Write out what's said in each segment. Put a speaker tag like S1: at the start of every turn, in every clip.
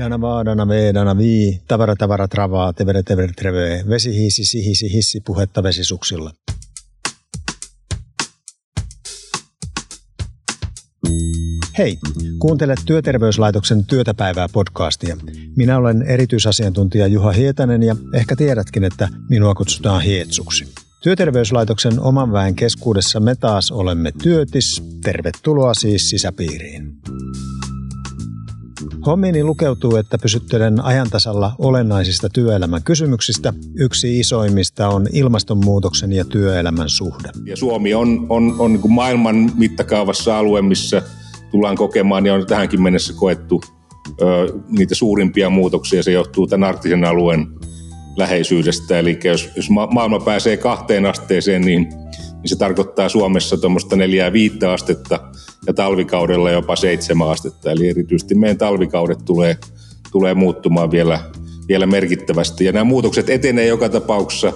S1: Dana va, dana ve, dana vi, tavara tavara travaa, tevere tevere treve, vesi hiisi sihisi hissi puhetta vesisuksilla. Hei, kuuntelet Työterveyslaitoksen Työtäpäivää podcastia. Minä olen erityisasiantuntija Juha Hietanen ja ehkä tiedätkin, että minua kutsutaan Hietsuksi. Työterveyslaitoksen oman väen keskuudessa me taas olemme työtis. Tervetuloa siis sisäpiiriin. Hommiini lukeutuu, että pysyttelen ajantasalla olennaisista työelämän kysymyksistä. Yksi isoimmista on ilmastonmuutoksen ja työelämän suhde.
S2: Ja Suomi on, on, on niin maailman mittakaavassa alue, missä tullaan kokemaan ja on tähänkin mennessä koettu ö, niitä suurimpia muutoksia. Se johtuu tämän arktisen alueen läheisyydestä. Eli jos, jos ma- maailma pääsee kahteen asteeseen, niin, niin se tarkoittaa Suomessa tuommoista neljää viittä astetta ja talvikaudella jopa seitsemän astetta. Eli erityisesti meidän talvikaudet tulee, tulee muuttumaan vielä, vielä merkittävästi. Ja nämä muutokset etenee joka tapauksessa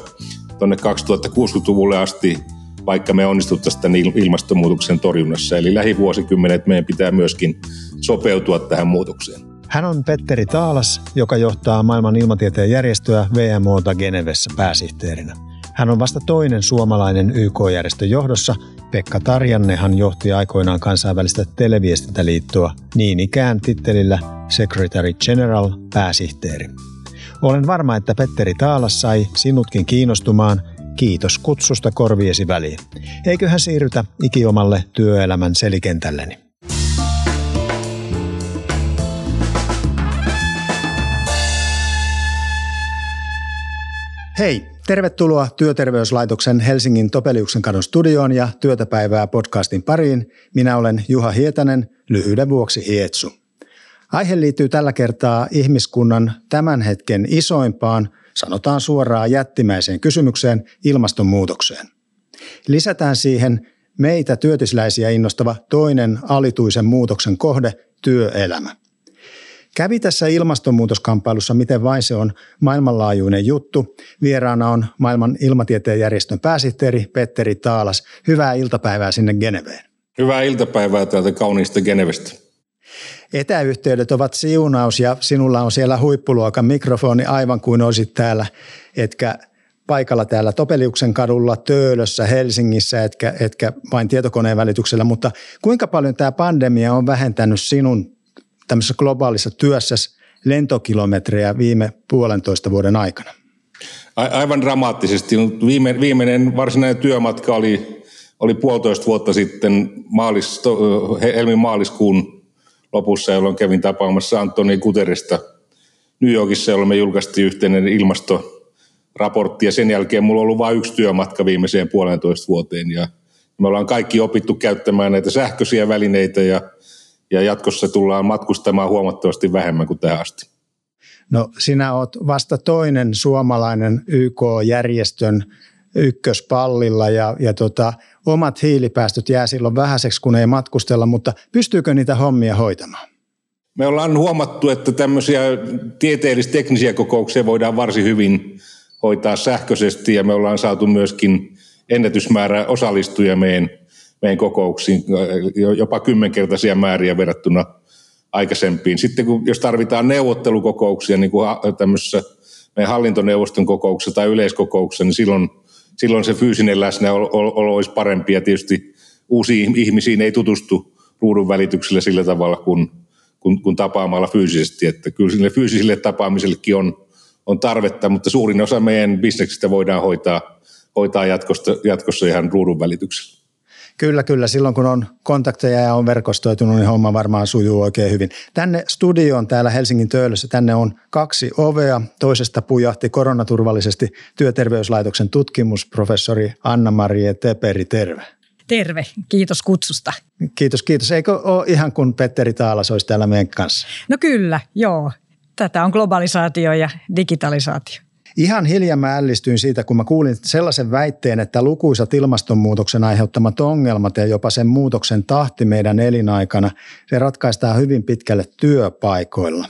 S2: tuonne 2060-luvulle asti, vaikka me onnistuttaisiin tämän ilmastonmuutoksen torjunnassa. Eli lähivuosikymmenet meidän pitää myöskin sopeutua tähän muutokseen.
S1: Hän on Petteri Taalas, joka johtaa maailman ilmatieteen järjestöä VMOta Genevessä pääsihteerinä. Hän on vasta toinen suomalainen YK-järjestön johdossa. Pekka Tarjannehan johti aikoinaan kansainvälistä televiestintäliittoa niin ikään tittelillä Secretary General pääsihteeri. Olen varma, että Petteri Taalas sai sinutkin kiinnostumaan. Kiitos kutsusta korviesi väliin. Eiköhän siirrytä ikiomalle työelämän selikentälleni. Hei, tervetuloa Työterveyslaitoksen Helsingin Topeliuksen kadon studioon ja Työtäpäivää podcastin pariin. Minä olen Juha Hietanen, lyhyyden vuoksi Hietsu. Aihe liittyy tällä kertaa ihmiskunnan tämän hetken isoimpaan, sanotaan suoraan jättimäiseen kysymykseen ilmastonmuutokseen. Lisätään siihen meitä työtisläisiä innostava toinen alituisen muutoksen kohde, työelämä. Kävi tässä ilmastonmuutoskamppailussa, miten vain se on maailmanlaajuinen juttu. Vieraana on maailman ilmatieteen järjestön pääsihteeri Petteri Taalas. Hyvää iltapäivää sinne Geneveen.
S2: Hyvää iltapäivää täältä kauniista Genevestä.
S1: Etäyhteydet ovat siunaus ja sinulla on siellä huippuluokan mikrofoni aivan kuin olisit täällä, etkä paikalla täällä Topeliuksen kadulla, Töölössä, Helsingissä, etkä, etkä vain tietokoneen välityksellä, mutta kuinka paljon tämä pandemia on vähentänyt sinun tämmöisessä globaalissa työssä lentokilometrejä viime puolentoista vuoden aikana?
S2: Aivan dramaattisesti. Viime, viimeinen varsinainen työmatka oli, oli puolitoista vuotta sitten maalis, helmi-maaliskuun lopussa, jolloin kävin tapaamassa Antoni Guterresta New Yorkissa, jolloin me julkaistiin yhteinen ilmastoraportti. Ja sen jälkeen mulla on ollut vain yksi työmatka viimeiseen puolentoista vuoteen. Ja me ollaan kaikki opittu käyttämään näitä sähköisiä välineitä ja – ja jatkossa tullaan matkustamaan huomattavasti vähemmän kuin tähän asti.
S1: No sinä olet vasta toinen suomalainen YK-järjestön ykköspallilla ja, ja tota, omat hiilipäästöt jää silloin vähäiseksi, kun ei matkustella, mutta pystyykö niitä hommia hoitamaan?
S2: Me ollaan huomattu, että tämmöisiä tieteellis-teknisiä kokouksia voidaan varsin hyvin hoitaa sähköisesti ja me ollaan saatu myöskin ennätysmäärä osallistujia meidän meidän kokouksiin, jopa kymmenkertaisia määriä verrattuna aikaisempiin. Sitten kun, jos tarvitaan neuvottelukokouksia, niin kuin tämmöisessä meidän hallintoneuvoston kokouksessa tai yleiskokouksessa, niin silloin, silloin se fyysinen läsnäolo olisi parempi ja tietysti uusiin ihmisiin ei tutustu ruudun välityksellä sillä tavalla kuin, kuin, kuin tapaamalla fyysisesti. Että kyllä sille fyysiselle tapaamisellekin on, on tarvetta, mutta suurin osa meidän bisneksestä voidaan hoitaa, hoitaa jatkossa, jatkossa ihan ruudun välityksellä.
S1: Kyllä, kyllä. Silloin kun on kontakteja ja on verkostoitunut, niin homma varmaan sujuu oikein hyvin. Tänne studioon täällä Helsingin töölössä, tänne on kaksi ovea. Toisesta pujahti koronaturvallisesti Työterveyslaitoksen tutkimusprofessori Anna-Marie Teperi. Terve.
S3: Terve, kiitos kutsusta.
S1: Kiitos, kiitos. Eikö ole ihan kuin Petteri Taalas olisi täällä meidän kanssa?
S3: No kyllä, joo. Tätä on globalisaatio ja digitalisaatio.
S1: Ihan hiljaa mä ällistyin siitä, kun mä kuulin sellaisen väitteen, että lukuisat ilmastonmuutoksen aiheuttamat ongelmat ja jopa sen muutoksen tahti meidän elinaikana, se ratkaistaan hyvin pitkälle työpaikoilla.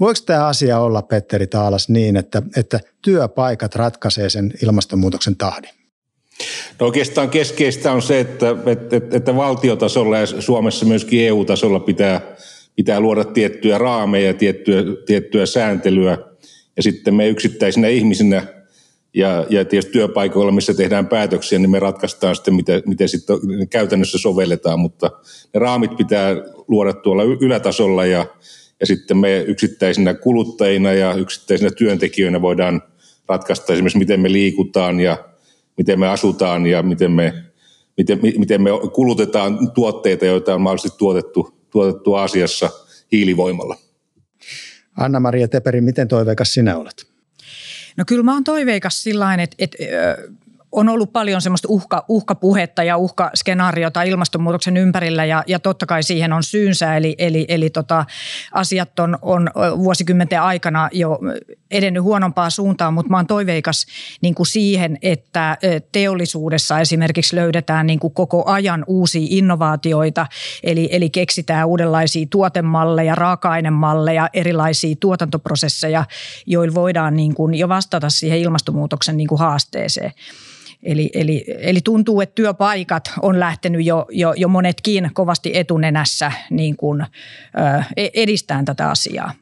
S1: Voiko tämä asia olla, Petteri Taalas, niin, että, että työpaikat ratkaisee sen ilmastonmuutoksen tahdin?
S2: No oikeastaan keskeistä on se, että, että, että valtiotasolla ja Suomessa myöskin EU-tasolla pitää, pitää luoda tiettyjä raameja, tiettyä, tiettyä sääntelyä ja sitten me yksittäisinä ihmisinä ja, ja tietysti työpaikoilla, missä tehdään päätöksiä, niin me ratkaistaan sitten, miten, miten sitten käytännössä sovelletaan, mutta ne raamit pitää luoda tuolla ylätasolla ja, ja sitten me yksittäisinä kuluttajina ja yksittäisinä työntekijöinä voidaan ratkaista esimerkiksi, miten me liikutaan ja miten me asutaan ja miten me, miten, miten me kulutetaan tuotteita, joita on mahdollisesti tuotettu, tuotettu asiassa hiilivoimalla.
S1: Anna-Maria Teperi, miten toiveikas sinä olet?
S3: No kyllä mä oon toiveikas sillä että, että on ollut paljon semmoista uhka, uhkapuhetta ja uhkaskenaariota ilmastonmuutoksen ympärillä ja, ja totta kai siihen on syynsä. Eli, eli, eli tota, asiat on, on vuosikymmenten aikana jo edennyt huonompaa suuntaan, mutta mä oon toiveikas niin kuin siihen, että teollisuudessa esimerkiksi löydetään niin kuin koko ajan uusia innovaatioita, eli, eli keksitään uudenlaisia tuotemalleja, raaka-ainemalleja, erilaisia tuotantoprosesseja, joilla voidaan niin kuin jo vastata siihen ilmastonmuutoksen niin kuin haasteeseen. Eli, eli, eli tuntuu, että työpaikat on lähtenyt jo, jo, jo monetkin kovasti etunenässä niin kuin, ö, e, edistään tätä asiaa.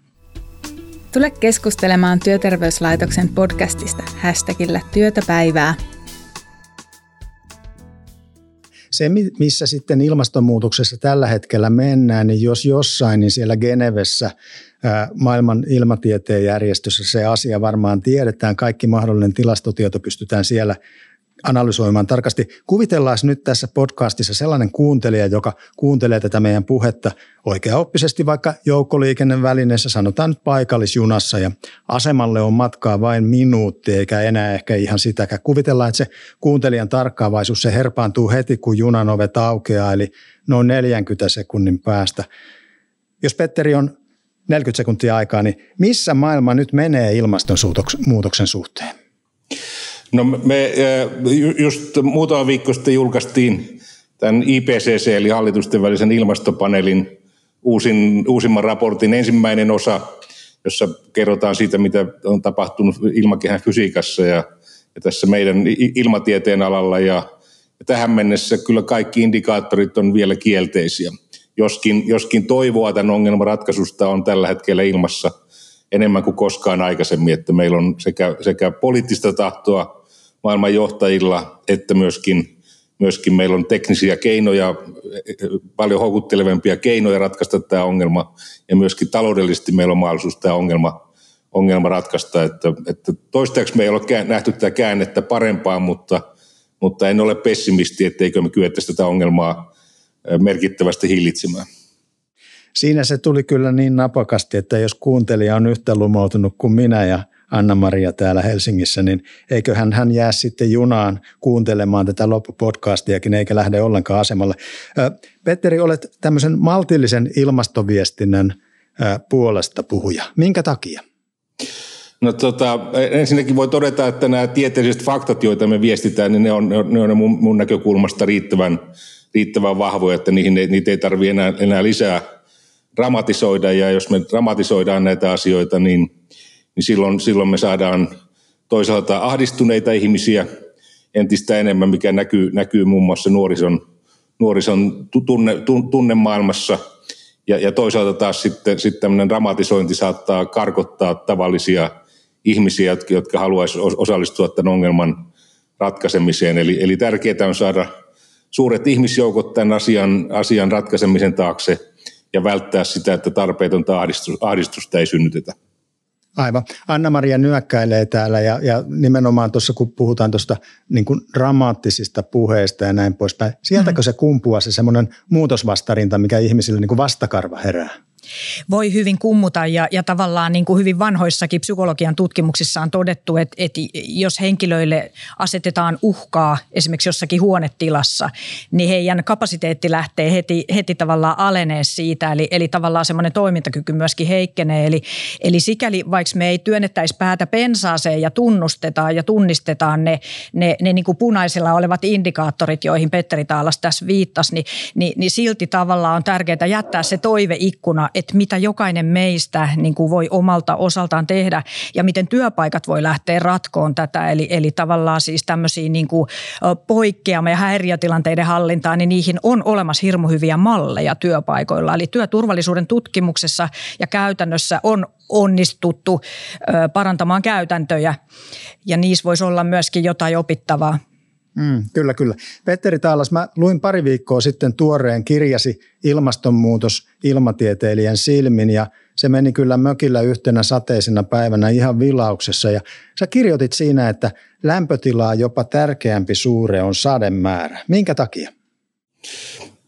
S4: Tule keskustelemaan Työterveyslaitoksen podcastista hashtagillä työtäpäivää.
S1: Se, missä sitten ilmastonmuutoksessa tällä hetkellä mennään, niin jos jossain, niin siellä Genevessä maailman ilmatieteen järjestössä se asia varmaan tiedetään. Kaikki mahdollinen tilastotieto pystytään siellä analysoimaan tarkasti. Kuvitellaan nyt tässä podcastissa sellainen kuuntelija, joka kuuntelee tätä meidän puhetta oikeaoppisesti vaikka joukkoliikennevälineessä, sanotaan nyt paikallisjunassa ja asemalle on matkaa vain minuutti eikä enää ehkä ihan sitäkään. Kuvitellaan, että se kuuntelijan tarkkaavaisuus, se herpaantuu heti kun junan ovet aukeaa, eli noin 40 sekunnin päästä. Jos Petteri on 40 sekuntia aikaa, niin missä maailma nyt menee ilmastonmuutoksen suhteen?
S2: No me just muutama viikko sitten julkaistiin tämän IPCC eli hallitusten välisen ilmastopaneelin uusin, uusimman raportin ensimmäinen osa, jossa kerrotaan siitä, mitä on tapahtunut ilmakehän fysiikassa ja, ja tässä meidän ilmatieteen alalla. Ja, ja tähän mennessä kyllä kaikki indikaattorit on vielä kielteisiä. Joskin, joskin toivoa tämän ongelman ratkaisusta on tällä hetkellä ilmassa enemmän kuin koskaan aikaisemmin, että meillä on sekä, sekä poliittista tahtoa maailman johtajilla, että myöskin, myöskin meillä on teknisiä keinoja, paljon houkuttelevampia keinoja ratkaista tämä ongelma, ja myöskin taloudellisesti meillä on mahdollisuus tämä ongelma, ongelma ratkaista. Että, että toistaiseksi me ei ole nähty tätä käännettä parempaan, mutta, mutta en ole pessimisti, etteikö me kyettäisi tätä ongelmaa merkittävästi hillitsemään.
S1: Siinä se tuli kyllä niin napakasti, että jos kuuntelija on yhtä lumoutunut kuin minä ja Anna-Maria täällä Helsingissä, niin eiköhän hän jää sitten junaan kuuntelemaan tätä loppupodcastiakin eikä lähde ollenkaan asemalle. Petteri, olet tämmöisen maltillisen ilmastoviestinnän puolesta puhuja. Minkä takia?
S2: No tota, ensinnäkin voi todeta, että nämä tieteelliset faktat, joita me viestitään, niin ne on, ne on mun, mun näkökulmasta riittävän, riittävän vahvoja, että niihin, niitä ei tarvitse enää, enää lisää dramatisoida. Ja jos me dramatisoidaan näitä asioita, niin – niin silloin, silloin me saadaan toisaalta ahdistuneita ihmisiä entistä enemmän, mikä näkyy, näkyy muun muassa nuorison, nuorison tunne, tunnemaailmassa. Ja, ja toisaalta taas sitten, sitten tämmöinen dramatisointi saattaa karkottaa tavallisia ihmisiä, jotka, jotka haluaisivat osallistua tämän ongelman ratkaisemiseen. Eli, eli tärkeää on saada suuret ihmisjoukot tämän asian, asian ratkaisemisen taakse ja välttää sitä, että tarpeetonta ahdistusta ei synnytetä.
S1: Aivan. Anna-Maria nyökkäilee täällä ja, ja nimenomaan tuossa kun puhutaan tuosta niin dramaattisista puheista ja näin poispäin, sieltäkö mm. se kumpuaa se semmoinen muutosvastarinta, mikä ihmisille niin kuin vastakarva herää?
S3: Voi hyvin kummuta ja, ja tavallaan niin kuin hyvin vanhoissakin psykologian tutkimuksissa on todettu, että, että jos henkilöille asetetaan uhkaa esimerkiksi jossakin huonetilassa, niin heidän kapasiteetti lähtee heti, heti tavallaan alenee siitä, eli, eli tavallaan semmoinen toimintakyky myöskin heikkenee. Eli, eli sikäli vaikka me ei työnnettäisi päätä pensaaseen ja tunnustetaan ja tunnistetaan ne, ne, ne niin kuin punaisilla olevat indikaattorit, joihin Petteri Taalas tässä viittasi, niin, niin, niin silti tavallaan on tärkeää jättää se toiveikkuna että mitä jokainen meistä niin kuin voi omalta osaltaan tehdä ja miten työpaikat voi lähteä ratkoon tätä. Eli, eli tavallaan siis tämmöisiä niin kuin poikkeama- ja häiriötilanteiden hallintaa, niin niihin on olemassa hirmu hyviä malleja työpaikoilla. Eli työturvallisuuden tutkimuksessa ja käytännössä on onnistuttu parantamaan käytäntöjä ja niissä voisi olla myöskin jotain opittavaa.
S1: Mm, kyllä, kyllä. Petteri Taalas, mä luin pari viikkoa sitten tuoreen kirjasi Ilmastonmuutos ilmatieteilijän silmin ja se meni kyllä mökillä yhtenä sateisena päivänä ihan vilauksessa ja sä kirjoitit siinä, että lämpötilaa jopa tärkeämpi suure on sademäärä. Minkä takia?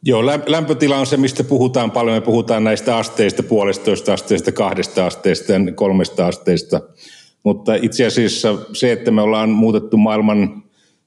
S2: Joo, lämpötila on se, mistä puhutaan paljon. Me puhutaan näistä asteista, puolestoista asteista, kahdesta asteista ja kolmesta asteista. Mutta itse asiassa se, että me ollaan muutettu maailman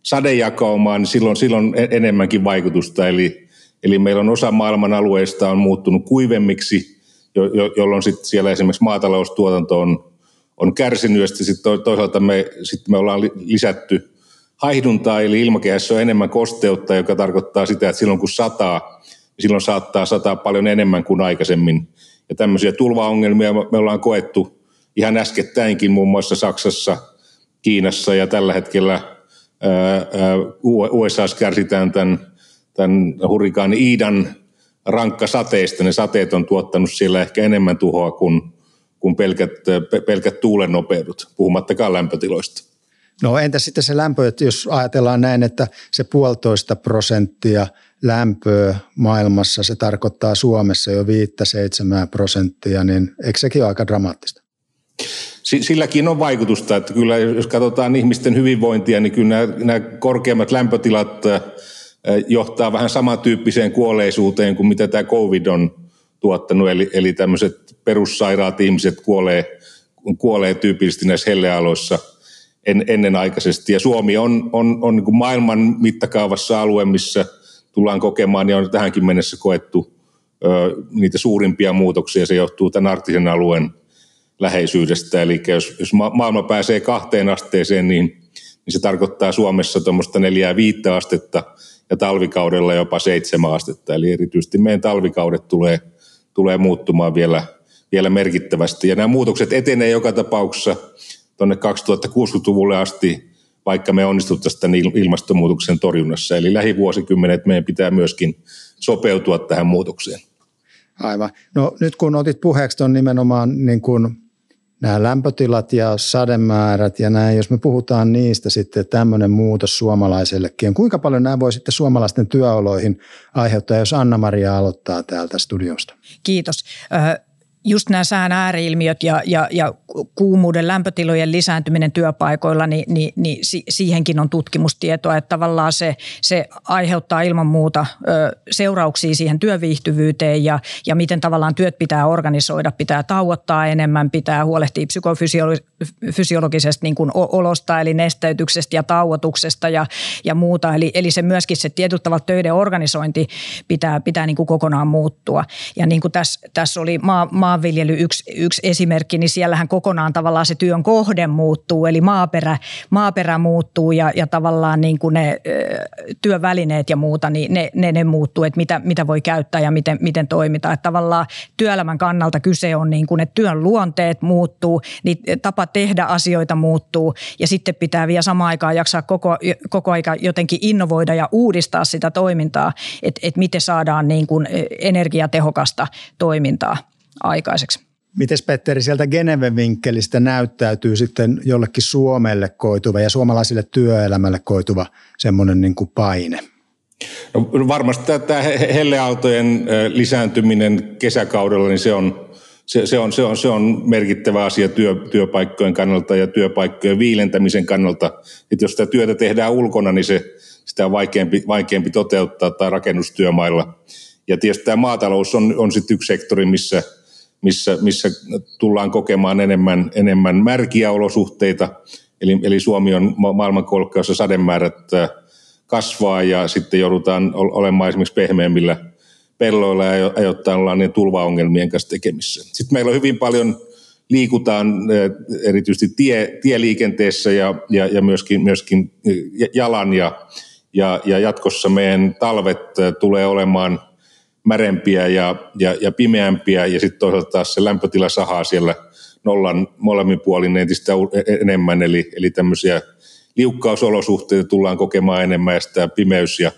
S2: sadejakaumaan, niin silloin, silloin e-, enemmänkin vaikutusta. Eli, eli meillä on osa maailman alueista on muuttunut kuivemmiksi, jo, jo, jolloin sitten siellä esimerkiksi maataloustuotanto on, on kärsinyt, ja sitten toisaalta me, sit me ollaan lisätty haihduntaa, eli ilmakehässä on enemmän kosteutta, joka tarkoittaa sitä, että silloin kun sataa, niin silloin saattaa sataa paljon enemmän kuin aikaisemmin. Ja tämmöisiä tulvaongelmia me ollaan koettu ihan äskettäinkin muun muassa Saksassa, Kiinassa ja tällä hetkellä USA kärsitään tämän, tämän hurrikaani Iidan rankka sateista. Ne sateet on tuottanut siellä ehkä enemmän tuhoa kuin, kuin pelkät, pelkät tuulen nopeudet, puhumattakaan lämpötiloista.
S1: No entä sitten se lämpö, että jos ajatellaan näin, että se puolitoista prosenttia lämpöä maailmassa, se tarkoittaa Suomessa jo 5-7 prosenttia, niin eikö sekin ole aika dramaattista?
S2: Silläkin on vaikutusta, että kyllä jos katsotaan ihmisten hyvinvointia, niin kyllä nämä, nämä korkeammat lämpötilat johtaa vähän samantyyppiseen kuolleisuuteen kuin mitä tämä COVID on tuottanut, eli, eli tämmöiset perussairaat ihmiset kuolee, kuolee tyypillisesti näissä hellealoissa en, ennenaikaisesti. Ja Suomi on, on, on niin maailman mittakaavassa alue, missä tullaan kokemaan ja on tähänkin mennessä koettu ö, niitä suurimpia muutoksia. Se johtuu tämän arktisen alueen läheisyydestä. Eli jos, jos maailma pääsee kahteen asteeseen, niin, niin se tarkoittaa Suomessa tuommoista neljää viittä astetta ja talvikaudella jopa seitsemän astetta. Eli erityisesti meidän talvikaudet tulee, tulee muuttumaan vielä, vielä merkittävästi. Ja nämä muutokset etenee joka tapauksessa tuonne 2060-luvulle asti, vaikka me onnistuttaisiin tämän ilmastonmuutoksen torjunnassa. Eli lähivuosikymmenet meidän pitää myöskin sopeutua tähän muutokseen.
S1: Aivan. No nyt kun otit puheeksi on nimenomaan niin kuin nämä lämpötilat ja sademäärät ja näin, jos me puhutaan niistä sitten tämmöinen muutos suomalaisellekin, kuinka paljon nämä voi sitten suomalaisten työoloihin aiheuttaa, jos Anna-Maria aloittaa täältä studiosta?
S3: Kiitos just nämä sään ääriilmiöt ja, ja, ja kuumuuden lämpötilojen lisääntyminen työpaikoilla, niin, niin, niin siihenkin on tutkimustietoa, että tavallaan se, se aiheuttaa ilman muuta seurauksia siihen työviihtyvyyteen ja, ja miten tavallaan työt pitää organisoida, pitää tauottaa enemmän, pitää huolehtia psykofysiologisesta niin kuin olosta eli nesteytyksestä ja tauotuksesta ja, ja muuta. Eli, eli se myöskin se tietyllä tavalla töiden organisointi pitää, pitää niin kuin kokonaan muuttua. Ja niin kuin tässä, tässä oli maa maanviljely yksi, yksi esimerkki, niin siellähän kokonaan tavallaan se työn kohde muuttuu, eli maaperä, maaperä muuttuu ja, ja tavallaan niin kuin ne työvälineet ja muuta, niin ne, ne, ne muuttuu, että mitä, mitä voi käyttää ja miten, miten toimitaan. Että tavallaan työelämän kannalta kyse on niin kuin, että työn luonteet muuttuu, niin tapa tehdä asioita muuttuu ja sitten pitää vielä samaan aikaan jaksaa koko, koko aika jotenkin innovoida ja uudistaa sitä toimintaa, että, että miten saadaan niin kuin energiatehokasta toimintaa aikaiseksi.
S1: Miten Petteri sieltä Geneven vinkkelistä näyttäytyy sitten jollekin Suomelle koituva ja suomalaisille työelämälle koituva semmoinen niin kuin paine?
S2: No varmasti tämä helleaaltojen lisääntyminen kesäkaudella, niin se on, se, se, on, se, on, se on merkittävä asia työ, työpaikkojen kannalta ja työpaikkojen viilentämisen kannalta. Että jos sitä työtä tehdään ulkona, niin se, sitä on vaikeampi, vaikeampi toteuttaa tai rakennustyömailla. Ja tietysti tämä maatalous on, on sitten yksi sektori, missä – missä, missä tullaan kokemaan enemmän, enemmän märkiä olosuhteita. Eli, eli Suomi on maailmankolkkaassa sademäärät äh, kasvaa ja sitten joudutaan olemaan esimerkiksi pehmeämmillä pelloilla ja ajoittain ollaan niin tulvaongelmien kanssa tekemissä. Sitten meillä on hyvin paljon liikutaan äh, erityisesti tie, tieliikenteessä ja, ja, ja myöskin, myöskin jalan ja, ja, ja jatkossa meidän talvet äh, tulee olemaan märempiä ja, ja, ja pimeämpiä ja sitten toisaalta taas se lämpötila sahaa siellä nollan molemmin puolin entistä e-, enemmän, eli, eli tämmöisiä liukkausolosuhteita tullaan kokemaan enemmän ja sitä pimeys ja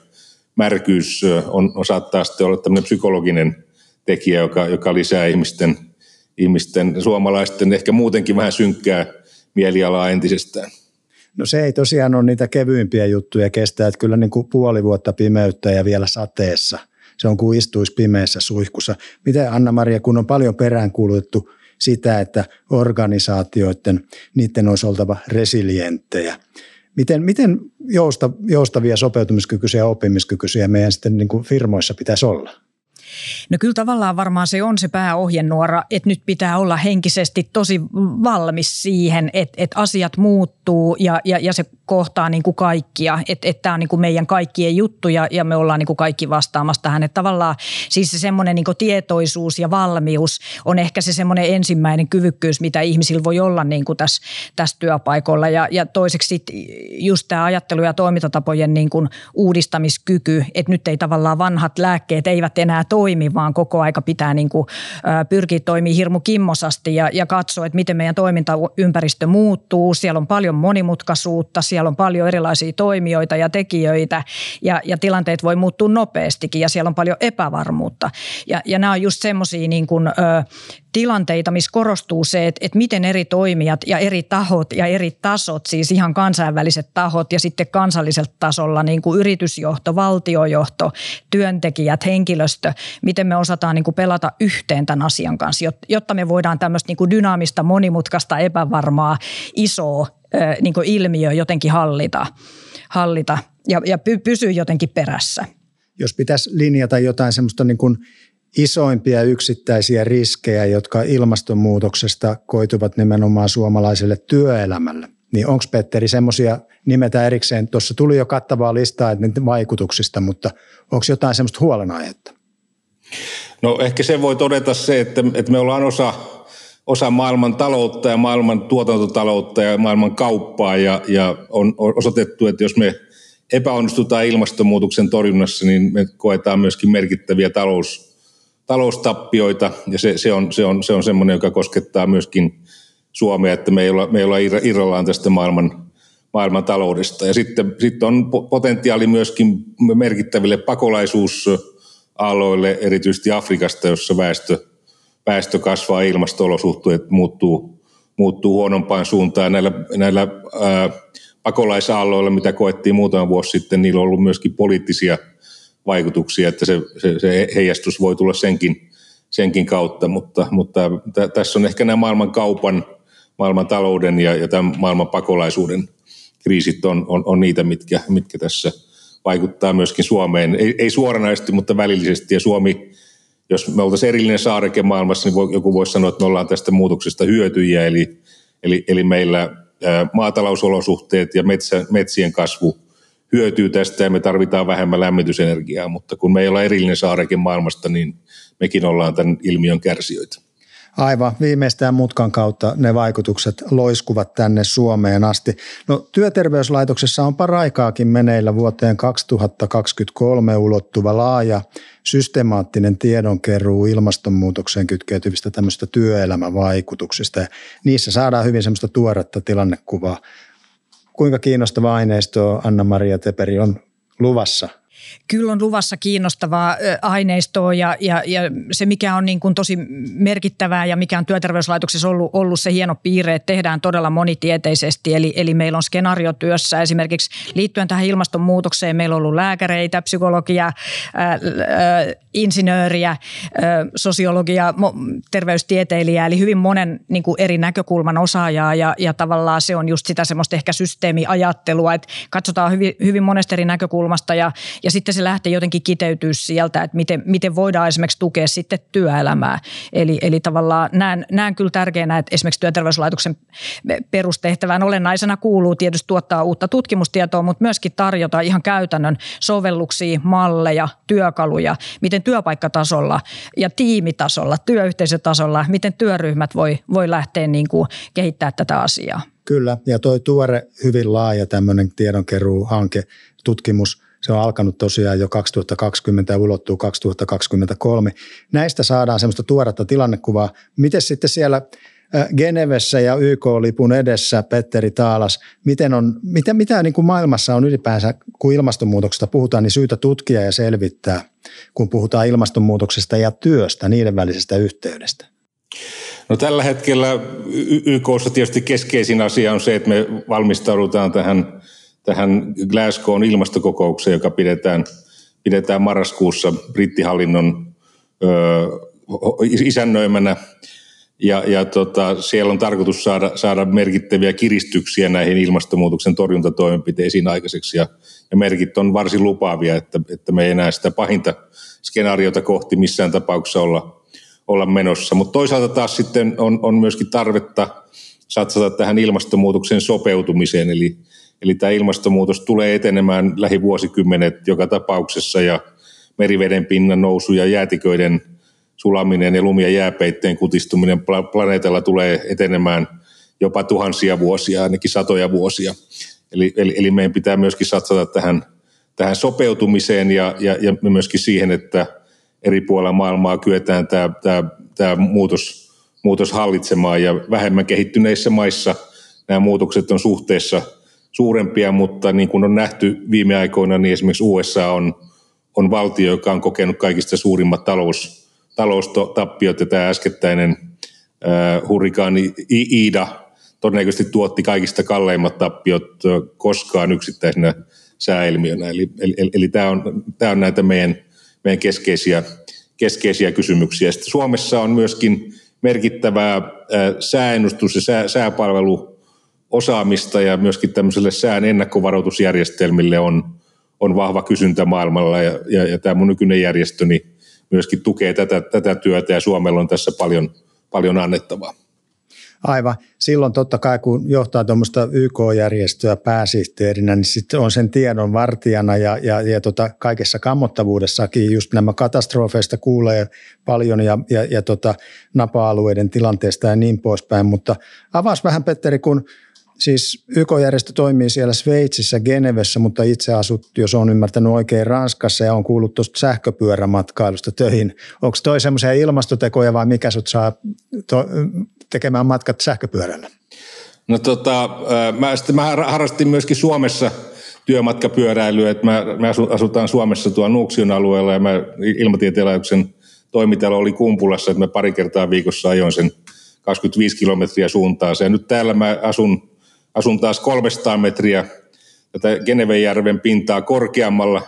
S2: märkyys on, on saattaa sitten olla tämmöinen psykologinen tekijä, joka, joka lisää ihmisten, ihmisten, suomalaisten ehkä muutenkin vähän synkkää mielialaa entisestään.
S1: No se ei tosiaan ole niitä kevyimpiä juttuja kestää, että kyllä niin kuin puoli vuotta pimeyttä ja vielä sateessa. Se on kuin istuisi pimeässä suihkussa. Miten Anna-Maria, kun on paljon peräänkuulutettu sitä, että organisaatioiden, niiden olisi oltava resilienttejä. Miten, miten jousta, joustavia, sopeutumiskykyisiä ja oppimiskykyisiä meidän sitten niin kuin firmoissa pitäisi olla?
S3: No kyllä tavallaan varmaan se on se pääohjenuora, että nyt pitää olla henkisesti tosi valmis siihen, että, että asiat muuttuu ja, ja, ja se kohtaa niin kuin kaikkia, että, että tämä on niin kuin meidän kaikkien juttu ja, ja me ollaan niin kuin kaikki vastaamassa tähän. Että tavallaan siis se semmoinen niin tietoisuus ja valmius on ehkä se semmoinen ensimmäinen kyvykkyys, mitä ihmisillä voi olla niin kuin tässä, tässä työpaikoilla. Ja, ja toiseksi sitten just tämä ajattelu ja toimintatapojen niin kuin uudistamiskyky, että nyt ei tavallaan vanhat lääkkeet eivät enää toimi, vaan koko aika pitää niin kuin, pyrkiä toimia hirmu kimmosasti ja, ja katsoa, että miten meidän toimintaympäristö muuttuu. Siellä on paljon monimutkaisuutta, siellä on paljon erilaisia toimijoita ja tekijöitä ja, ja tilanteet voi muuttua nopeastikin ja siellä on paljon epävarmuutta. Ja, ja nämä on just semmoisia niin tilanteita, missä korostuu se, että, että miten eri toimijat ja eri tahot ja eri tasot, siis ihan kansainväliset tahot ja sitten kansallisella tasolla niin kuin yritysjohto, valtiojohto, työntekijät, henkilöstö, miten me osataan niin kuin pelata yhteen tämän asian kanssa, jotta me voidaan tämmöistä niin kuin dynaamista, monimutkaista, epävarmaa, isoa niin ilmiö jotenkin hallita, hallita ja, ja py, pysyä jotenkin perässä.
S1: Jos pitäisi linjata jotain semmoista niin kuin isoimpia yksittäisiä riskejä, jotka ilmastonmuutoksesta koituvat nimenomaan suomalaiselle työelämälle, niin onko Petteri semmoisia nimetä erikseen? Tuossa tuli jo kattavaa listaa että vaikutuksista, mutta onko jotain semmoista huolenaihetta?
S2: No ehkä se voi todeta se, että, että me ollaan osa osa maailman taloutta ja maailman tuotantotaloutta ja maailman kauppaa ja, ja on osoitettu, että jos me epäonnistutaan ilmastonmuutoksen torjunnassa, niin me koetaan myöskin merkittäviä talous, taloustappioita ja se, se, on, se, on, se on semmoinen, joka koskettaa myöskin Suomea, että me ei olla, me ei olla irrallaan tästä maailman, maailman taloudesta. Ja sitten, sitten on potentiaali myöskin merkittäville pakolaisuusaloille, erityisesti Afrikasta, jossa väestö – väestö kasvaa, ilmasto-olosuhteet muuttuu, muuttuu huonompaan suuntaan. Näillä, näillä ää, pakolaisaalloilla, mitä koettiin muutama vuosi sitten, niillä on ollut myöskin poliittisia vaikutuksia, että se, se, se heijastus voi tulla senkin, senkin kautta, mutta, mutta t- tässä on ehkä nämä maailman kaupan, maailman talouden ja, ja tämän maailman pakolaisuuden kriisit on, on, on niitä, mitkä, mitkä tässä vaikuttaa myöskin Suomeen. Ei, ei suoranaisesti, mutta välillisesti. Ja Suomi jos me oltaisiin erillinen saareke maailmassa, niin voi, joku voisi sanoa, että me ollaan tästä muutoksesta hyötyjiä, eli, eli, eli meillä maatalousolosuhteet ja metsä, metsien kasvu hyötyy tästä ja me tarvitaan vähemmän lämmitysenergiaa, mutta kun me ei olla erillinen saareke maailmasta, niin mekin ollaan tämän ilmiön kärsijöitä.
S1: Aivan, viimeistään mutkan kautta ne vaikutukset loiskuvat tänne Suomeen asti. No, työterveyslaitoksessa on paraikaakin meneillä vuoteen 2023 ulottuva laaja systemaattinen tiedonkeruu ilmastonmuutokseen kytkeytyvistä tämmöistä työelämävaikutuksista. Ja niissä saadaan hyvin semmoista tuoretta tilannekuvaa. Kuinka kiinnostava aineisto Anna-Maria Teperi on luvassa
S3: kyllä on luvassa kiinnostavaa aineistoa ja, ja, ja se mikä on niin kuin tosi merkittävää ja mikä on työterveyslaitoksessa ollut, ollut se hieno piirre, että tehdään todella monitieteisesti. Eli, eli meillä on skenaariotyössä esimerkiksi liittyen tähän ilmastonmuutokseen meillä on ollut lääkäreitä, psykologia, ää, ää, insinööriä, ää, sosiologia, terveystieteilijää, eli hyvin monen niin kuin eri näkökulman osaajaa ja, ja tavallaan se on just sitä semmoista ehkä systeemiajattelua, että katsotaan hyvin, hyvin monesta eri näkökulmasta ja, ja sitten se lähtee jotenkin kiteytyä sieltä, että miten, miten voidaan esimerkiksi tukea sitten työelämää. Eli, eli tavallaan näen, näen kyllä tärkeänä, että esimerkiksi työterveyslaitoksen perustehtävään olennaisena kuuluu tietysti tuottaa uutta tutkimustietoa, mutta myöskin tarjota ihan käytännön sovelluksia, malleja, työkaluja, miten työpaikkatasolla ja tiimitasolla, työyhteisötasolla, miten työryhmät voi, voi lähteä niin kuin kehittää tätä asiaa.
S1: Kyllä, ja tuo tuore hyvin laaja tämmöinen tiedonkeruuhanke, tutkimus – Se on alkanut tosiaan jo 2020 ja ulottuu 2023. Näistä saadaan semmoista tuoretta tilannekuvaa. Miten sitten siellä Genevessä ja YK-lipun edessä, Petteri Taalas, miten on, mitä, mitä niin kuin maailmassa on ylipäänsä, kun ilmastonmuutoksesta puhutaan, niin syytä tutkia ja selvittää, kun puhutaan ilmastonmuutoksesta ja työstä, niiden välisestä yhteydestä?
S2: No tällä hetkellä YKssa tietysti keskeisin asia on se, että me valmistaudutaan tähän, tähän Glasgown ilmastokokoukseen, joka pidetään, pidetään marraskuussa brittihallinnon ö, isännöimänä. Ja, ja tota, siellä on tarkoitus saada, saada merkittäviä kiristyksiä näihin ilmastonmuutoksen torjuntatoimenpiteisiin aikaiseksi. Ja, ja merkit on varsin lupaavia, että, että me ei enää sitä pahinta skenaariota kohti missään tapauksessa olla – olla menossa. Mutta toisaalta taas sitten on, on myöskin tarvetta satsata tähän ilmastonmuutoksen sopeutumiseen, eli, eli tämä ilmastonmuutos tulee etenemään lähivuosikymmenet joka tapauksessa ja meriveden pinnan nousu ja jäätiköiden sulaminen ja lumia jääpeitteen kutistuminen planeetalla tulee etenemään jopa tuhansia vuosia, ainakin satoja vuosia. Eli, eli, eli meidän pitää myöskin satsata tähän, tähän sopeutumiseen ja, ja, ja myöskin siihen, että – eri puolilla maailmaa kyetään tämä, tämä, tämä muutos, muutos hallitsemaan ja vähemmän kehittyneissä maissa nämä muutokset on suhteessa suurempia, mutta niin kuin on nähty viime aikoina, niin esimerkiksi USA on, on valtio, joka on kokenut kaikista suurimmat talous, taloustappiot ja tämä äskettäinen äh, hurrikaani Iida todennäköisesti tuotti kaikista kalleimmat tappiot koskaan yksittäisenä sääilmiönä. Eli, eli, eli, tämä, on, tämä on näitä meidän meidän keskeisiä, keskeisiä kysymyksiä. Sitten Suomessa on myöskin merkittävää sääennustus- ja sää, sääpalveluosaamista ja myöskin tämmöiselle sään ennakkovaroitusjärjestelmille on, on vahva kysyntä maailmalla ja, ja, ja tämä mun nykyinen järjestöni myöskin tukee tätä, tätä työtä ja Suomella on tässä paljon, paljon annettavaa.
S1: Aivan. Silloin totta kai, kun johtaa tuommoista YK-järjestöä pääsihteerinä, niin sitten on sen tiedon vartijana ja, ja, ja tota, kaikessa kammottavuudessakin just nämä katastrofeista kuulee paljon ja, ja, ja tota, napa-alueiden tilanteesta ja niin poispäin. Mutta avas vähän Petteri, kun siis YK-järjestö toimii siellä Sveitsissä, Genevessä, mutta itse asut, jos on ymmärtänyt oikein, Ranskassa ja on kuullut tuosta sähköpyörämatkailusta töihin. Onko toi semmoisia ilmastotekoja vai mikä sut saa to, tekemään matkat sähköpyörällä?
S2: No tota, mä, sitten mä harrastin myöskin Suomessa työmatkapyöräilyä, että mä, me asutaan Suomessa tuon Nuuksion alueella ja mä ilmatieteen laitoksen toimitalo oli Kumpulassa, että mä pari kertaa viikossa ajoin sen 25 kilometriä suuntaan. Ja nyt täällä mä asun, asun taas 300 metriä tätä Genevenjärven pintaa korkeammalla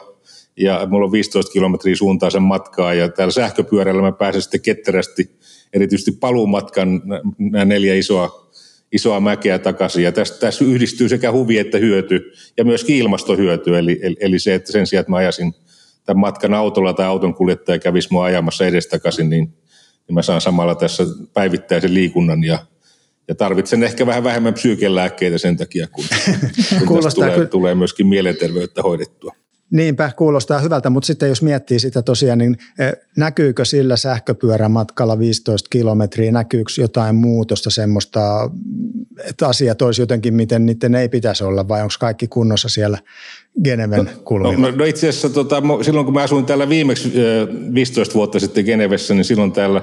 S2: ja mulla on 15 kilometriä suuntaan sen matkaa ja täällä sähköpyörällä mä pääsen sitten ketterästi erityisesti paluumatkan nämä neljä isoa, isoa mäkeä takaisin. Ja tässä, tässä yhdistyy sekä huvi että hyöty ja myöskin ilmastohyöty. Eli, eli, eli se, että sen sijaan, että mä ajasin tämän matkan autolla tai auton kuljettaja kävisi mua ajamassa edestakaisin, niin, niin mä saan samalla tässä päivittäisen liikunnan ja, ja tarvitsen ehkä vähän vähemmän psyykelääkkeitä sen takia, kun, kun tulee, tulee myöskin mielenterveyttä hoidettua.
S1: Niinpä, kuulostaa hyvältä, mutta sitten jos miettii sitä tosiaan, niin eh, näkyykö sillä sähköpyörämatkalla 15 kilometriä, näkyykö jotain muutosta semmoista, että asiat olisi jotenkin, miten niiden ei pitäisi olla, vai onko kaikki kunnossa siellä Geneven no, kulmilla?
S2: No, no itse asiassa tota, silloin kun mä asuin täällä viimeksi 15 vuotta sitten Genevessä, niin silloin täällä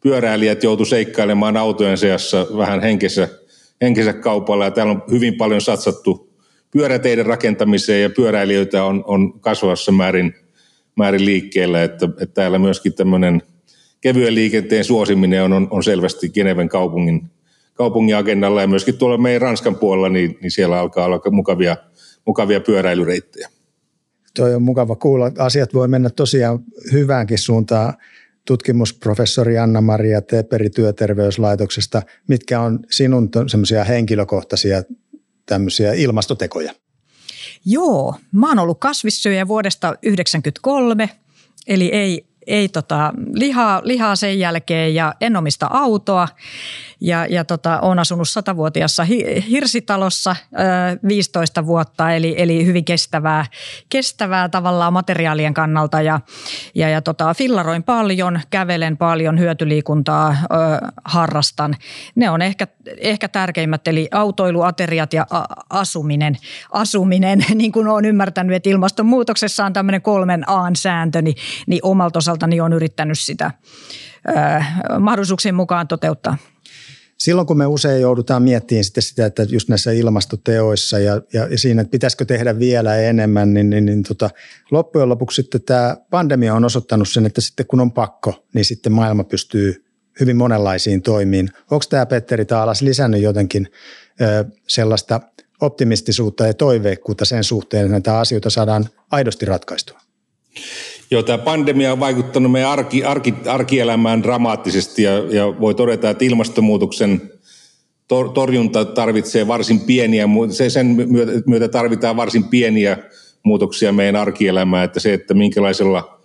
S2: pyöräilijät joutu seikkailemaan autojen seassa vähän henkensä, henkensä kaupalla, ja täällä on hyvin paljon satsattu – pyöräteiden rakentamiseen ja pyöräilijöitä on, on kasvavassa määrin, määrin liikkeellä, että, että täällä myöskin tämmöinen kevyen liikenteen suosiminen on, on, on selvästi Geneven kaupungin, kaupungin agendalla ja myöskin tuolla meidän Ranskan puolella, niin, niin siellä alkaa olla mukavia, mukavia pyöräilyreittejä.
S1: Toi on mukava kuulla. Asiat voi mennä tosiaan hyväänkin suuntaan tutkimusprofessori Anna-Maria Teperi työterveyslaitoksesta. Mitkä on sinun semmoisia henkilökohtaisia tämmöisiä ilmastotekoja?
S3: Joo, mä oon ollut kasvissyöjä vuodesta 1993, eli ei, ei tota, lihaa, lihaa sen jälkeen ja en omista autoa ja, ja tota, olen asunut satavuotiassa hirsitalossa ö, 15 vuotta, eli, eli hyvin kestävää, kestävää tavallaan materiaalien kannalta. Ja, ja, ja tota, fillaroin paljon, kävelen paljon, hyötyliikuntaa ö, harrastan. Ne on ehkä, ehkä tärkeimmät, eli autoiluateriat ja a, asuminen. Asuminen, niin kuin olen ymmärtänyt, että ilmastonmuutoksessa on tämmöinen kolmen A-sääntö, niin, niin omalta osaltani olen yrittänyt sitä mahdollisuuksien mukaan toteuttaa
S1: silloin kun me usein joudutaan miettimään sitten sitä, että just näissä ilmastoteoissa ja, ja, ja siinä, että pitäisikö tehdä vielä enemmän, niin, niin, niin tota, loppujen lopuksi sitten tämä pandemia on osoittanut sen, että sitten kun on pakko, niin sitten maailma pystyy hyvin monenlaisiin toimiin. Onko tämä Petteri Taalas lisännyt jotenkin ö, sellaista optimistisuutta ja toiveikkuutta sen suhteen, että näitä asioita saadaan aidosti ratkaistua?
S2: Joo, tämä pandemia on vaikuttanut meidän arki, arki, arkielämään dramaattisesti ja, ja voi todeta, että ilmastonmuutoksen tor, torjunta tarvitsee varsin pieniä, se, sen myötä, myötä tarvitaan varsin pieniä muutoksia meidän arkielämään, että se, että minkälaisella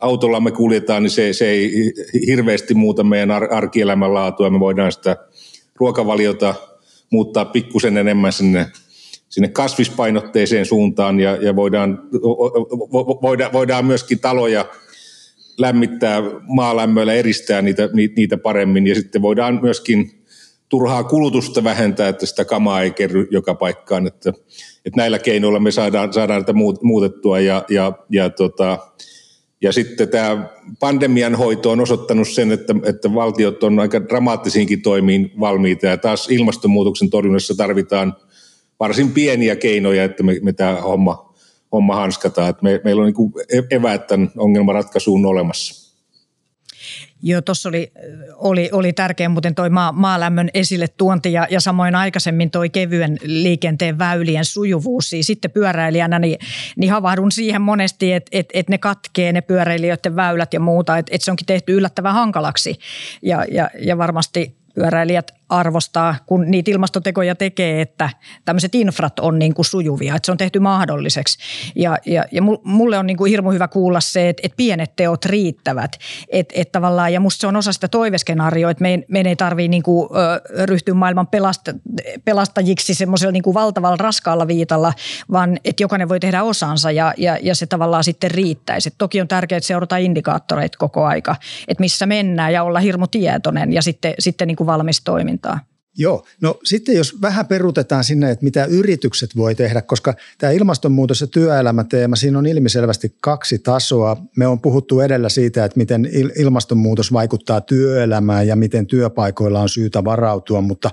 S2: autolla me kuljetaan, niin se, se ei hirveästi muuta meidän arkielämän laatua. Me voidaan sitä ruokavaliota muuttaa pikkusen enemmän sinne sinne kasvispainotteiseen suuntaan ja, ja voidaan, voidaan, voidaan myöskin taloja lämmittää maalämmöllä, eristää niitä, niitä paremmin ja sitten voidaan myöskin turhaa kulutusta vähentää, että sitä kamaa ei kerry joka paikkaan. Että, että näillä keinoilla me saadaan, saadaan näitä muutettua ja, ja, ja, tota, ja sitten tämä pandemian hoito on osoittanut sen, että, että valtiot on aika dramaattisiinkin toimiin valmiita ja taas ilmastonmuutoksen torjunnassa tarvitaan – varsin pieniä keinoja, että me, me tämä homma, homma hanskataan. Että me, meillä on niin eväät tämän ongelmanratkaisuun olemassa.
S3: Joo, tuossa oli, oli, oli tärkeä muuten toi maa, maalämmön esille tuonti ja, ja samoin aikaisemmin toi kevyen liikenteen väylien sujuvuus. Siis sitten pyöräilijänä niin, niin havahdun siihen monesti, että et, et ne katkee ne pyöräilijöiden väylät ja muuta, että et se onkin tehty yllättävän hankalaksi ja, ja, ja varmasti pyöräilijät arvostaa, kun niitä ilmastotekoja tekee, että tämmöiset infrat on niin kuin sujuvia, että se on tehty mahdolliseksi. Ja, ja, ja mulle on niin kuin hirmu hyvä kuulla se, että, että pienet teot riittävät. Että, että tavallaan, ja musta se on osa sitä toiveskenaarioa, että meidän, meidän ei tarvitse niin kuin, ryhtyä maailman pelasta, pelastajiksi semmoisella niin valtavalla raskaalla viitalla, vaan että jokainen voi tehdä osansa ja, ja, ja se tavallaan sitten riittäisi. Et toki on tärkeää, seurata indikaattoreita koko aika, että missä mennään ja olla hirmu tietoinen ja sitten, sitten niin kuin valmis toiminta toimintaa.
S1: Joo, no sitten jos vähän perutetaan sinne, että mitä yritykset voi tehdä, koska tämä ilmastonmuutos ja työelämäteema, siinä on ilmiselvästi kaksi tasoa. Me on puhuttu edellä siitä, että miten ilmastonmuutos vaikuttaa työelämään ja miten työpaikoilla on syytä varautua, mutta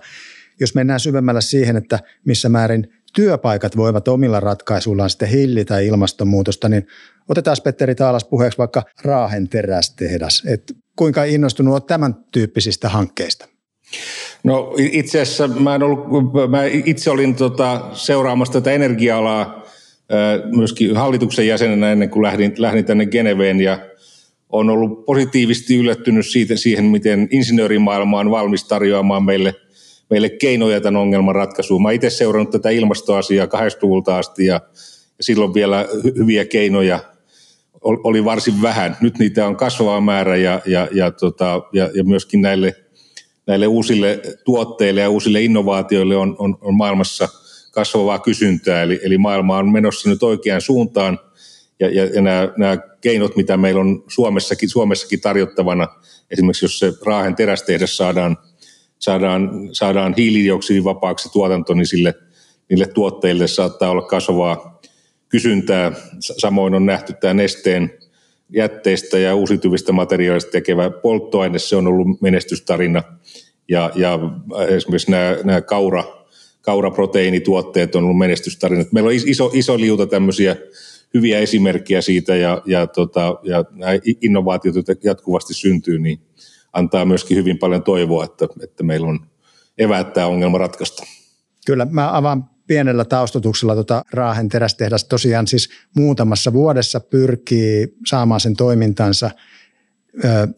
S1: jos mennään syvemmällä siihen, että missä määrin työpaikat voivat omilla ratkaisuillaan sitten hillitä ilmastonmuutosta, niin otetaan Petteri Taalas puheeksi vaikka Raahen terästehdas. Et kuinka innostunut olet tämän tyyppisistä hankkeista?
S2: No itse asiassa mä, en ollut, mä itse olin tota, seuraamassa tätä energia-alaa myöskin hallituksen jäsenenä ennen kuin lähdin, lähdin tänne Geneveen ja on ollut positiivisesti yllättynyt siitä, siihen, miten insinöörimaailma on valmis tarjoamaan meille, meille keinoja tämän ongelman ratkaisuun. Mä itse seurannut tätä ilmastoasiaa 80-luvulta asti ja, ja silloin vielä hyviä keinoja oli varsin vähän. Nyt niitä on kasvava määrä ja, ja, ja, tota, ja, ja myöskin näille – näille uusille tuotteille ja uusille innovaatioille on, on, on maailmassa kasvavaa kysyntää, eli, eli maailma on menossa nyt oikeaan suuntaan, ja, ja, ja nämä, nämä keinot, mitä meillä on Suomessakin, Suomessakin tarjottavana, esimerkiksi jos se Raahen terästehdas saadaan, saadaan, saadaan hiilidioksidivapaaksi tuotanto, niin sille, niille tuotteille saattaa olla kasvavaa kysyntää. Samoin on nähty tämä nesteen jätteistä ja uusiutuvista materiaalista tekevä polttoaine, se on ollut menestystarina. Ja, ja esimerkiksi nämä, nämä kaura, kauraproteiinituotteet on ollut menestystarina. Meillä on iso, iso liuta tämmöisiä hyviä esimerkkejä siitä ja, ja, tota, ja nämä innovaatiot, joita jatkuvasti syntyy, niin antaa myöskin hyvin paljon toivoa, että, että meillä on eväät tämä ongelma ratkaista.
S1: Kyllä, mä avaan pienellä taustotuksella tuota Raahen terästehdas tosiaan siis muutamassa vuodessa pyrkii saamaan sen toimintansa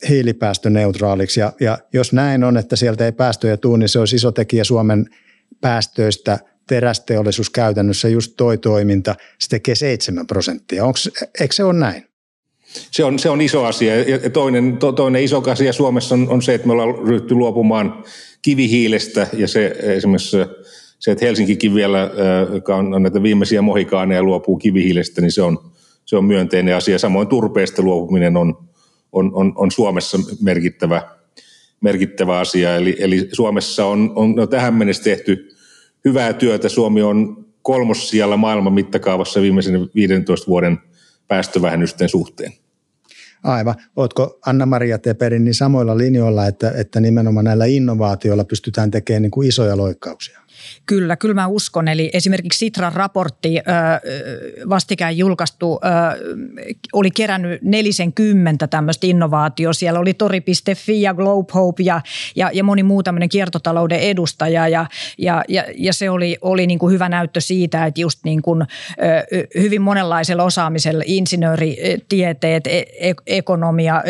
S1: hiilipäästöneutraaliksi. Ja, ja jos näin on, että sieltä ei päästöjä tule, niin se olisi iso tekijä Suomen päästöistä terästeollisuus käytännössä just toi toiminta, se tekee 7 prosenttia. Onks, eikö se ole näin?
S2: Se on, se on iso asia. Ja toinen, to, toinen iso asia Suomessa on, on se, että me ollaan ryhty luopumaan kivihiilestä ja se esimerkiksi se, että Helsinkikin vielä, joka on, näitä viimeisiä mohikaaneja luopuu kivihiilestä, niin se on, se on myönteinen asia. Samoin turpeesta luopuminen on, on, on, on Suomessa merkittävä, merkittävä asia. Eli, eli Suomessa on, on no tähän mennessä tehty hyvää työtä. Suomi on kolmossijalla maailman mittakaavassa viimeisen 15 vuoden päästövähennysten suhteen.
S1: Aivan. Oletko Anna-Maria Teperin niin samoilla linjoilla, että, että nimenomaan näillä innovaatioilla pystytään tekemään niin kuin isoja loikkauksia?
S3: Kyllä, kyllä mä uskon. Eli esimerkiksi Sitran raportti vastikään julkaistu oli kerännyt 40 tämmöistä innovaatio. Siellä oli tori.fi ja Globe Hope ja, ja, ja moni muu tämmöinen kiertotalouden edustaja ja, ja, ja, ja se oli, oli niin kuin hyvä näyttö siitä, että just niin kuin, hyvin monenlaisella osaamisella, insinööritieteet, e, e, ekonomia,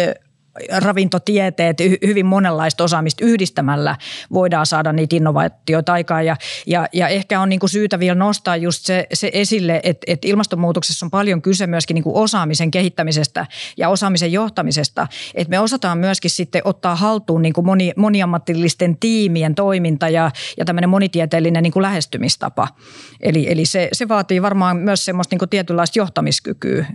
S3: ravintotieteet, hyvin monenlaista osaamista yhdistämällä voidaan saada niitä innovaatioita aikaan. Ja, ja, ja ehkä on niin kuin syytä vielä nostaa just se, se esille, että, että ilmastonmuutoksessa on paljon kyse myöskin niin kuin osaamisen kehittämisestä ja osaamisen johtamisesta. Että me osataan myöskin sitten ottaa haltuun niin kuin moni, moniammatillisten tiimien toiminta ja, ja tämmöinen monitieteellinen niin kuin lähestymistapa. Eli, eli se, se vaatii varmaan myös semmoista niin kuin tietynlaista johtamiskykyä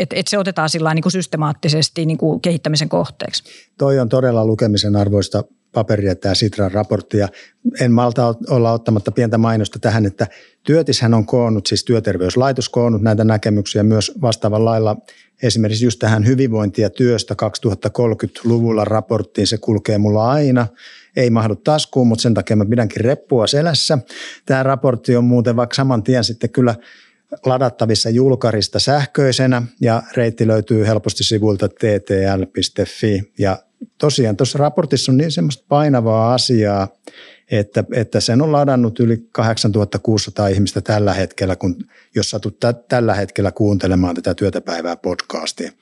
S3: että et se otetaan sillä niin systemaattisesti niin kuin kehittämisen kohteeksi.
S1: Toi on todella lukemisen arvoista paperia tämä Sitran raportti ja en malta olla ottamatta pientä mainosta tähän, että Työtishän on koonnut, siis työterveyslaitos koonnut näitä näkemyksiä myös vastaavan lailla esimerkiksi just tähän hyvinvointia työstä 2030-luvulla raporttiin, se kulkee mulla aina, ei mahdu taskuun, mutta sen takia mä pidänkin reppua selässä. Tämä raportti on muuten vaikka saman tien sitten kyllä ladattavissa julkarista sähköisenä ja reitti löytyy helposti sivuilta ttl.fi. Ja tosiaan tuossa raportissa on niin semmoista painavaa asiaa, että, että sen on ladannut yli 8600 ihmistä tällä hetkellä, kun, jos satut t- tällä hetkellä kuuntelemaan tätä työtäpäivää podcastia.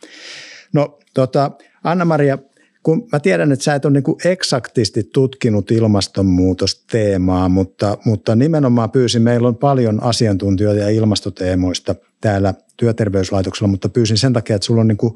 S1: No tota, Anna-Maria, kun mä tiedän, että sä et ole niin kuin eksaktisti tutkinut ilmastonmuutosteemaa, mutta, mutta nimenomaan pyysin, meillä on paljon asiantuntijoita ilmastoteemoista täällä työterveyslaitoksella, mutta pyysin sen takia, että sulla on niin kuin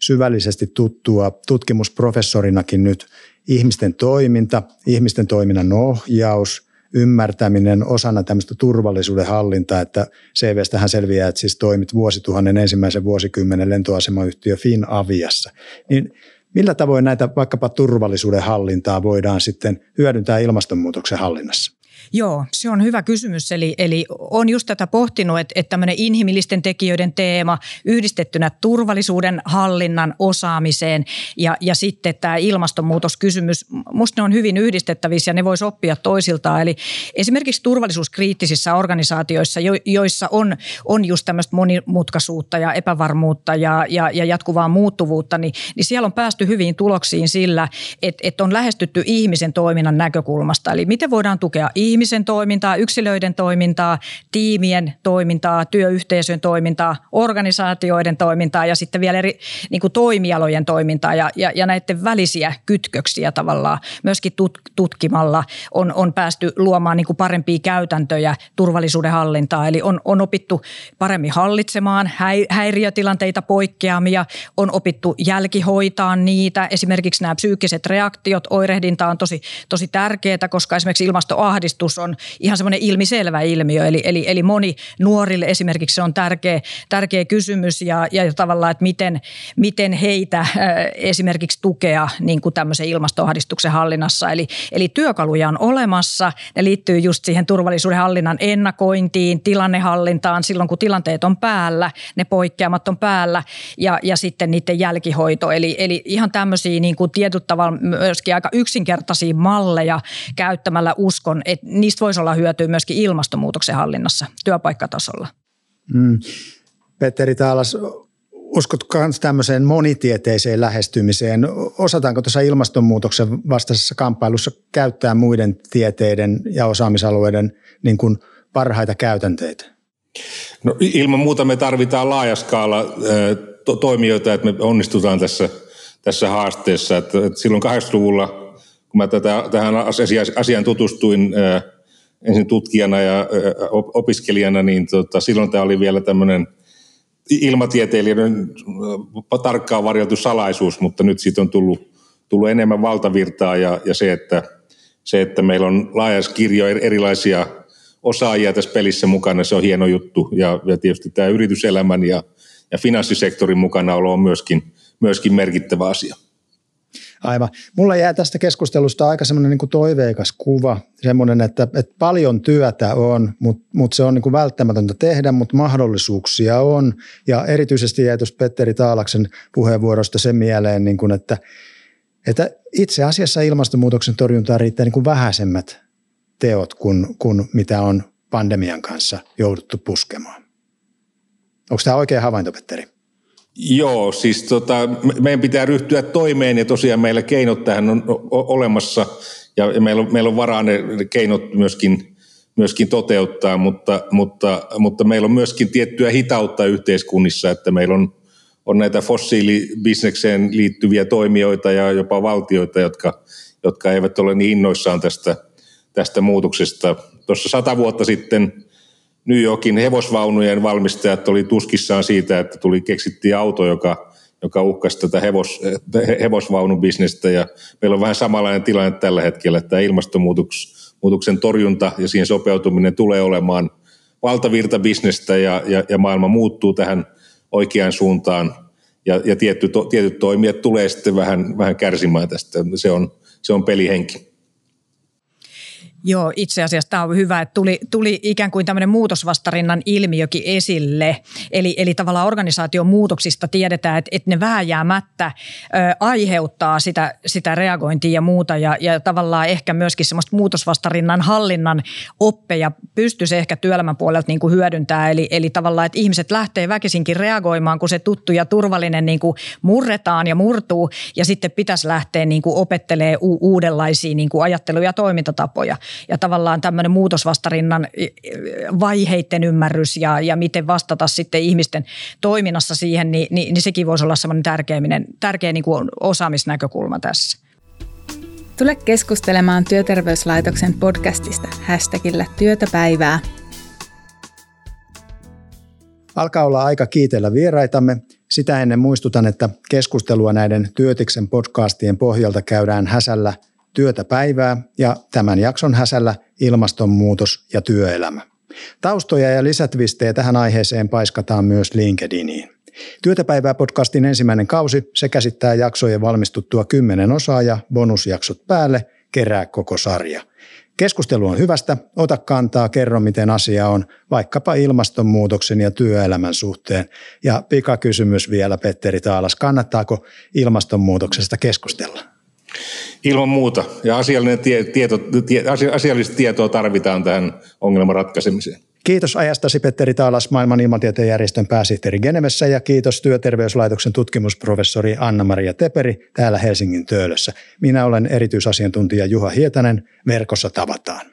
S1: syvällisesti tuttua tutkimusprofessorinakin nyt ihmisten toiminta, ihmisten toiminnan ohjaus, ymmärtäminen osana tämmöistä turvallisuuden hallintaa, että CVstähän selviää, että siis toimit vuosituhannen ensimmäisen vuosikymmenen lentoasemayhtiö Finaviassa. Niin Millä tavoin näitä vaikkapa turvallisuuden hallintaa voidaan sitten hyödyntää ilmastonmuutoksen hallinnassa?
S3: Joo, se on hyvä kysymys. Eli, eli on just tätä pohtinut, että, että tämmöinen inhimillisten tekijöiden teema yhdistettynä turvallisuuden hallinnan osaamiseen ja, ja sitten tämä ilmastonmuutoskysymys, musta ne on hyvin yhdistettävissä ja ne voisi oppia toisiltaan. Eli esimerkiksi turvallisuuskriittisissä organisaatioissa, jo, joissa on, on just tämmöistä monimutkaisuutta ja epävarmuutta ja, ja, ja jatkuvaa muuttuvuutta, niin, niin siellä on päästy hyviin tuloksiin sillä, että, että on lähestytty ihmisen toiminnan näkökulmasta. Eli miten voidaan tukea ihmisiä ihmisen toimintaa, yksilöiden toimintaa, tiimien toimintaa, työyhteisön toimintaa, organisaatioiden toimintaa ja sitten vielä eri niin kuin toimialojen toimintaa ja, ja, ja näiden välisiä kytköksiä tavallaan myöskin tut, tutkimalla on, on päästy luomaan niin kuin parempia käytäntöjä turvallisuuden hallintaa. Eli on, on opittu paremmin hallitsemaan häiriötilanteita, poikkeamia, on opittu jälkihoitaa niitä. Esimerkiksi nämä psyykkiset reaktiot, oirehdinta on tosi, tosi tärkeää, koska esimerkiksi ilmastoahdistus ahdistus on ihan semmoinen ilmiselvä ilmiö. Eli, eli, eli moni nuorille esimerkiksi se on tärkeä, tärkeä kysymys ja, ja tavallaan, että miten, miten heitä esimerkiksi tukea niin kuin tämmöisen ilmastoahdistuksen hallinnassa. Eli, eli työkaluja on olemassa. Ne liittyy just siihen turvallisuuden hallinnan ennakointiin, tilannehallintaan silloin, kun tilanteet on päällä, ne poikkeamat on päällä ja, ja sitten niiden jälkihoito. Eli, eli ihan tämmöisiä niin kuin tietyllä tavalla myöskin aika yksinkertaisia malleja käyttämällä uskon, että niistä voisi olla hyötyä myöskin ilmastonmuutoksen hallinnassa työpaikkatasolla. Mm.
S1: Petteri Taalas, uskotko myös tämmöiseen monitieteiseen lähestymiseen? Osataanko tuossa ilmastonmuutoksen vastaisessa kamppailussa käyttää muiden tieteiden ja osaamisalueiden niin kuin parhaita käytänteitä?
S2: No, ilman muuta me tarvitaan laajaskaala to- toimijoita, että me onnistutaan tässä, tässä haasteessa. Että, että silloin 80-luvulla kun mä tätä, tähän asiaan tutustuin ensin tutkijana ja opiskelijana, niin tota, silloin tämä oli vielä tämmöinen ilmatieteilijöiden tarkkaan varjeltu salaisuus, mutta nyt siitä on tullut, tullut enemmän valtavirtaa ja, ja se, että, se, että meillä on laajas kirjo erilaisia osaajia tässä pelissä mukana, se on hieno juttu. Ja, ja tietysti tämä yrityselämän ja, ja finanssisektorin mukanaolo on myöskin, myöskin merkittävä asia.
S1: Aivan. Mulla jää tästä keskustelusta aika semmoinen niin toiveikas kuva, semmoinen, että, että paljon työtä on, mutta, mutta se on niin kuin välttämätöntä tehdä, mutta mahdollisuuksia on. Ja erityisesti jäi tuossa Petteri Taalaksen puheenvuorosta sen mieleen, niin kuin, että, että itse asiassa ilmastonmuutoksen torjuntaan riittää niin kuin vähäisemmät teot kuin, kuin mitä on pandemian kanssa jouduttu puskemaan. Onko tämä oikea havainto, Petteri?
S2: Joo, siis tota, meidän pitää ryhtyä toimeen ja tosiaan meillä keinot tähän on olemassa ja meillä on, meillä on varaa ne keinot myöskin, myöskin toteuttaa, mutta, mutta, mutta meillä on myöskin tiettyä hitautta yhteiskunnissa, että meillä on, on näitä fossiilibisnekseen liittyviä toimijoita ja jopa valtioita, jotka, jotka eivät ole niin innoissaan tästä, tästä muutoksesta. Tuossa sata vuotta sitten – New Yorkin hevosvaunujen valmistajat oli tuskissaan siitä, että tuli keksittiin auto, joka, joka uhkasi tätä hevos, hevosvaunubisnestä ja meillä on vähän samanlainen tilanne tällä hetkellä, että ilmastonmuutoksen torjunta ja siihen sopeutuminen tulee olemaan valtavirta bisnestä ja, ja, ja maailma muuttuu tähän oikeaan suuntaan ja, ja tietty, to, tietyt toimijat tulee sitten vähän, vähän kärsimään tästä. Se on, se on pelihenki.
S3: Joo, itse asiassa tämä on hyvä, että tuli, tuli ikään kuin tämmöinen muutosvastarinnan ilmiökin esille. Eli, eli tavallaan organisaation muutoksista tiedetään, että, että ne vääjäämättä ö, aiheuttaa sitä, sitä reagointia ja muuta. Ja, ja tavallaan ehkä myöskin semmoista muutosvastarinnan hallinnan oppeja pystyisi ehkä työelämän puolelta niin kuin hyödyntää. Eli, eli tavallaan, että ihmiset lähtee väkisinkin reagoimaan, kun se tuttu ja turvallinen niin kuin murretaan ja murtuu. Ja sitten pitäisi lähteä niin kuin opettelemaan u- uudenlaisia niin kuin ajattelu- ja toimintatapoja ja tavallaan tämmöinen muutosvastarinnan vaiheiden ymmärrys ja, ja miten vastata sitten ihmisten toiminnassa siihen, niin, niin, niin sekin voisi olla semmoinen tärkeä, tärkeä niin kuin osaamisnäkökulma tässä.
S4: Tule keskustelemaan Työterveyslaitoksen podcastista hashtagillä työtäpäivää.
S1: Alkaa olla aika kiitellä vieraitamme. Sitä ennen muistutan, että keskustelua näiden Työtiksen podcastien pohjalta käydään Häsällä – työtä päivää ja tämän jakson häsällä ilmastonmuutos ja työelämä. Taustoja ja lisätvistejä tähän aiheeseen paiskataan myös LinkedIniin. Työtäpäivää podcastin ensimmäinen kausi, se käsittää jaksojen valmistuttua kymmenen osaa ja bonusjaksot päälle, kerää koko sarja. Keskustelu on hyvästä, ota kantaa, kerro miten asia on, vaikkapa ilmastonmuutoksen ja työelämän suhteen. Ja pikakysymys vielä Petteri Taalas, kannattaako ilmastonmuutoksesta keskustella?
S2: Ilman muuta. Ja asiallinen tie, tieto, tie, asiallista tietoa tarvitaan tähän ongelman ratkaisemiseen.
S1: Kiitos ajastasi Petteri Taalas, maailman ilmatieteen järjestön pääsihteeri Genevessä ja kiitos Työterveyslaitoksen tutkimusprofessori Anna-Maria Teperi täällä Helsingin Töölössä. Minä olen erityisasiantuntija Juha Hietanen. Verkossa tavataan.